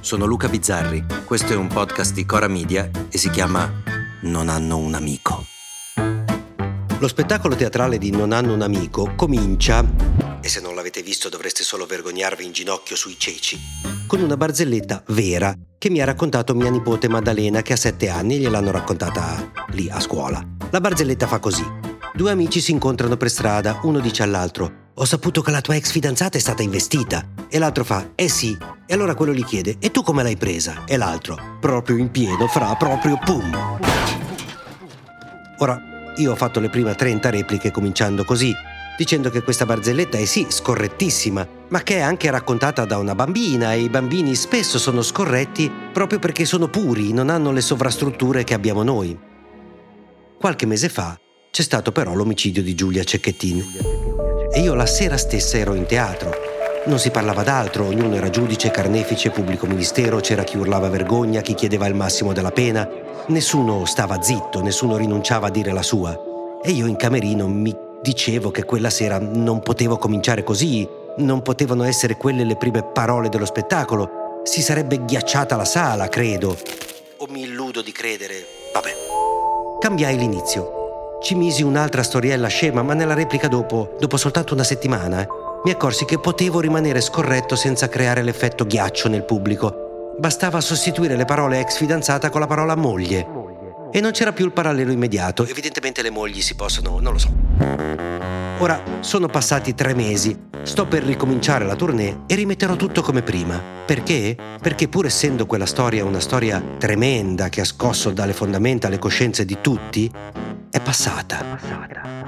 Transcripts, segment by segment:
sono Luca Bizzarri, questo è un podcast di Cora Media e si chiama Non hanno un amico. Lo spettacolo teatrale di Non hanno un amico comincia, e se non l'avete visto dovreste solo vergognarvi in ginocchio sui ceci, con una barzelletta vera che mi ha raccontato mia nipote Maddalena che ha sette anni e gliel'hanno raccontata lì a scuola. La barzelletta fa così. Due amici si incontrano per strada, uno dice all'altro ho saputo che la tua ex fidanzata è stata investita. E l'altro fa, eh sì. E allora quello gli chiede, e tu come l'hai presa? E l'altro, proprio in pieno, fra proprio pum. Ora, io ho fatto le prime 30 repliche cominciando così, dicendo che questa barzelletta è sì scorrettissima, ma che è anche raccontata da una bambina e i bambini spesso sono scorretti proprio perché sono puri, non hanno le sovrastrutture che abbiamo noi. Qualche mese fa c'è stato però l'omicidio di Giulia Cecchettin e io la sera stessa ero in teatro. Non si parlava d'altro, ognuno era giudice, carnefice, pubblico ministero, c'era chi urlava vergogna, chi chiedeva il massimo della pena. Nessuno stava zitto, nessuno rinunciava a dire la sua. E io in camerino mi dicevo che quella sera non potevo cominciare così, non potevano essere quelle le prime parole dello spettacolo. Si sarebbe ghiacciata la sala, credo. O mi illudo di credere. Vabbè. Cambiai l'inizio. Ci misi un'altra storiella scema, ma nella replica dopo, dopo soltanto una settimana, mi accorsi che potevo rimanere scorretto senza creare l'effetto ghiaccio nel pubblico. Bastava sostituire le parole ex fidanzata con la parola moglie. E non c'era più il parallelo immediato. Evidentemente le mogli si possono, non lo so. Ora sono passati tre mesi, sto per ricominciare la tournée e rimetterò tutto come prima. Perché? Perché pur essendo quella storia una storia tremenda che ha scosso dalle fondamenta le coscienze di tutti, è passata.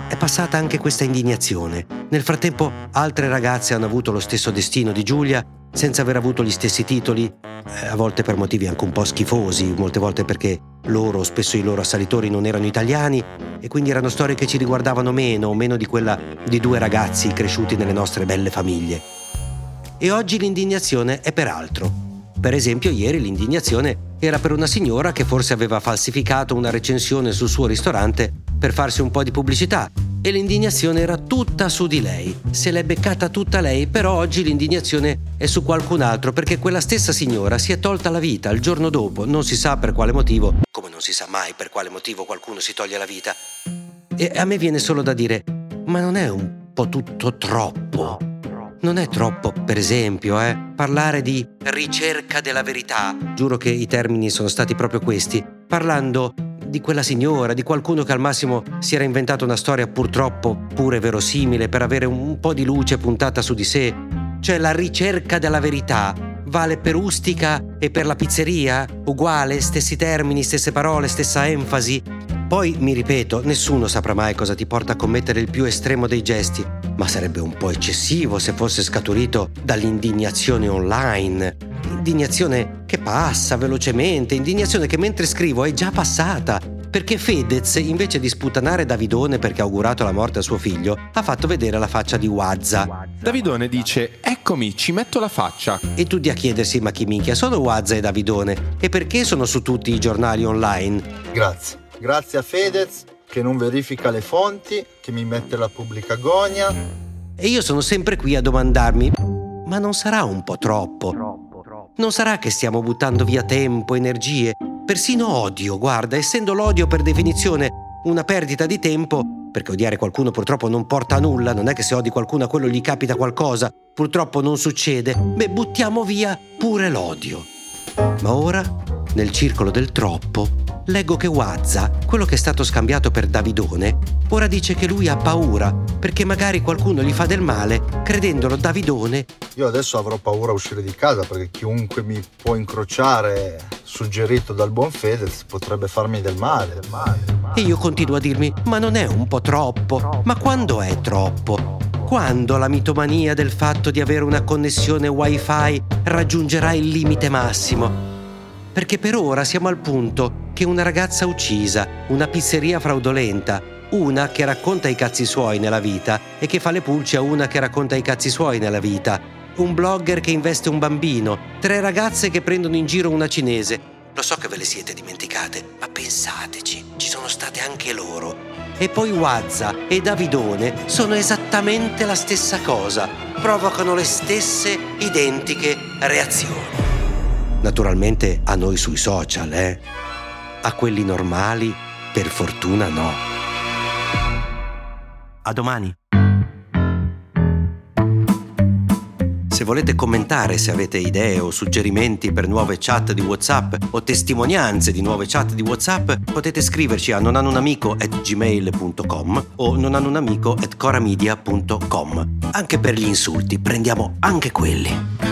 È passata anche questa indignazione. Nel frattempo altre ragazze hanno avuto lo stesso destino di Giulia senza aver avuto gli stessi titoli, eh, a volte per motivi anche un po' schifosi, molte volte perché loro, spesso i loro assalitori non erano italiani e quindi erano storie che ci riguardavano meno o meno di quella di due ragazzi cresciuti nelle nostre belle famiglie. E oggi l'indignazione è per altro. Per esempio, ieri l'indignazione era per una signora che forse aveva falsificato una recensione sul suo ristorante per farsi un po' di pubblicità e l'indignazione era tutta su di lei. Se l'è beccata tutta lei, però oggi l'indignazione è su qualcun altro perché quella stessa signora si è tolta la vita il giorno dopo, non si sa per quale motivo, come non si sa mai per quale motivo qualcuno si toglie la vita. E a me viene solo da dire, ma non è un po' tutto troppo? Non è troppo, per esempio, eh, parlare di ricerca della verità, giuro che i termini sono stati proprio questi, parlando di quella signora, di qualcuno che al massimo si era inventato una storia purtroppo pure verosimile per avere un po' di luce puntata su di sé. Cioè la ricerca della verità vale per Ustica e per la pizzeria? Uguale, stessi termini, stesse parole, stessa enfasi? Poi, mi ripeto, nessuno saprà mai cosa ti porta a commettere il più estremo dei gesti, ma sarebbe un po' eccessivo se fosse scaturito dall'indignazione online. Indignazione che passa velocemente, indignazione che mentre scrivo è già passata. Perché Fedez, invece di sputanare Davidone perché ha augurato la morte a suo figlio, ha fatto vedere la faccia di Wazza. Davidone dice: Eccomi, ci metto la faccia. E tutti a chiedersi: ma chi minchia sono Wazza e Davidone? E perché sono su tutti i giornali online? Grazie. Grazie a Fedez che non verifica le fonti, che mi mette la pubblica agonia. E io sono sempre qui a domandarmi, ma non sarà un po' troppo? Non sarà che stiamo buttando via tempo, energie, persino odio, guarda, essendo l'odio per definizione una perdita di tempo, perché odiare qualcuno purtroppo non porta a nulla, non è che se odi qualcuno a quello gli capita qualcosa, purtroppo non succede, beh buttiamo via pure l'odio. Ma ora, nel circolo del troppo, leggo che Wazza, quello che è stato scambiato per Davidone, ora dice che lui ha paura perché magari qualcuno gli fa del male credendolo Davidone. Io adesso avrò paura a uscire di casa perché chiunque mi può incrociare, suggerito dal buon Fedez, potrebbe farmi del male, del male, del male. E io continuo a dirmi, ma non è un po' troppo? Ma quando è troppo? Quando la mitomania del fatto di avere una connessione wifi raggiungerà il limite massimo? Perché per ora siamo al punto che una ragazza uccisa, una pizzeria fraudolenta, una che racconta i cazzi suoi nella vita e che fa le pulci a una che racconta i cazzi suoi nella vita, un blogger che investe un bambino, tre ragazze che prendono in giro una cinese. Lo so che ve le siete dimenticate, ma pensateci, ci sono state anche loro. E poi Wazza e Davidone sono esattamente la stessa cosa, provocano le stesse identiche reazioni. Naturalmente a noi sui social, eh? A quelli normali, per fortuna no. A domani. Se volete commentare, se avete idee o suggerimenti per nuove chat di WhatsApp o testimonianze di nuove chat di WhatsApp, potete scriverci a nonanunamico@gmail.com o nonanunamico@coramedia.com. Anche per gli insulti, prendiamo anche quelli.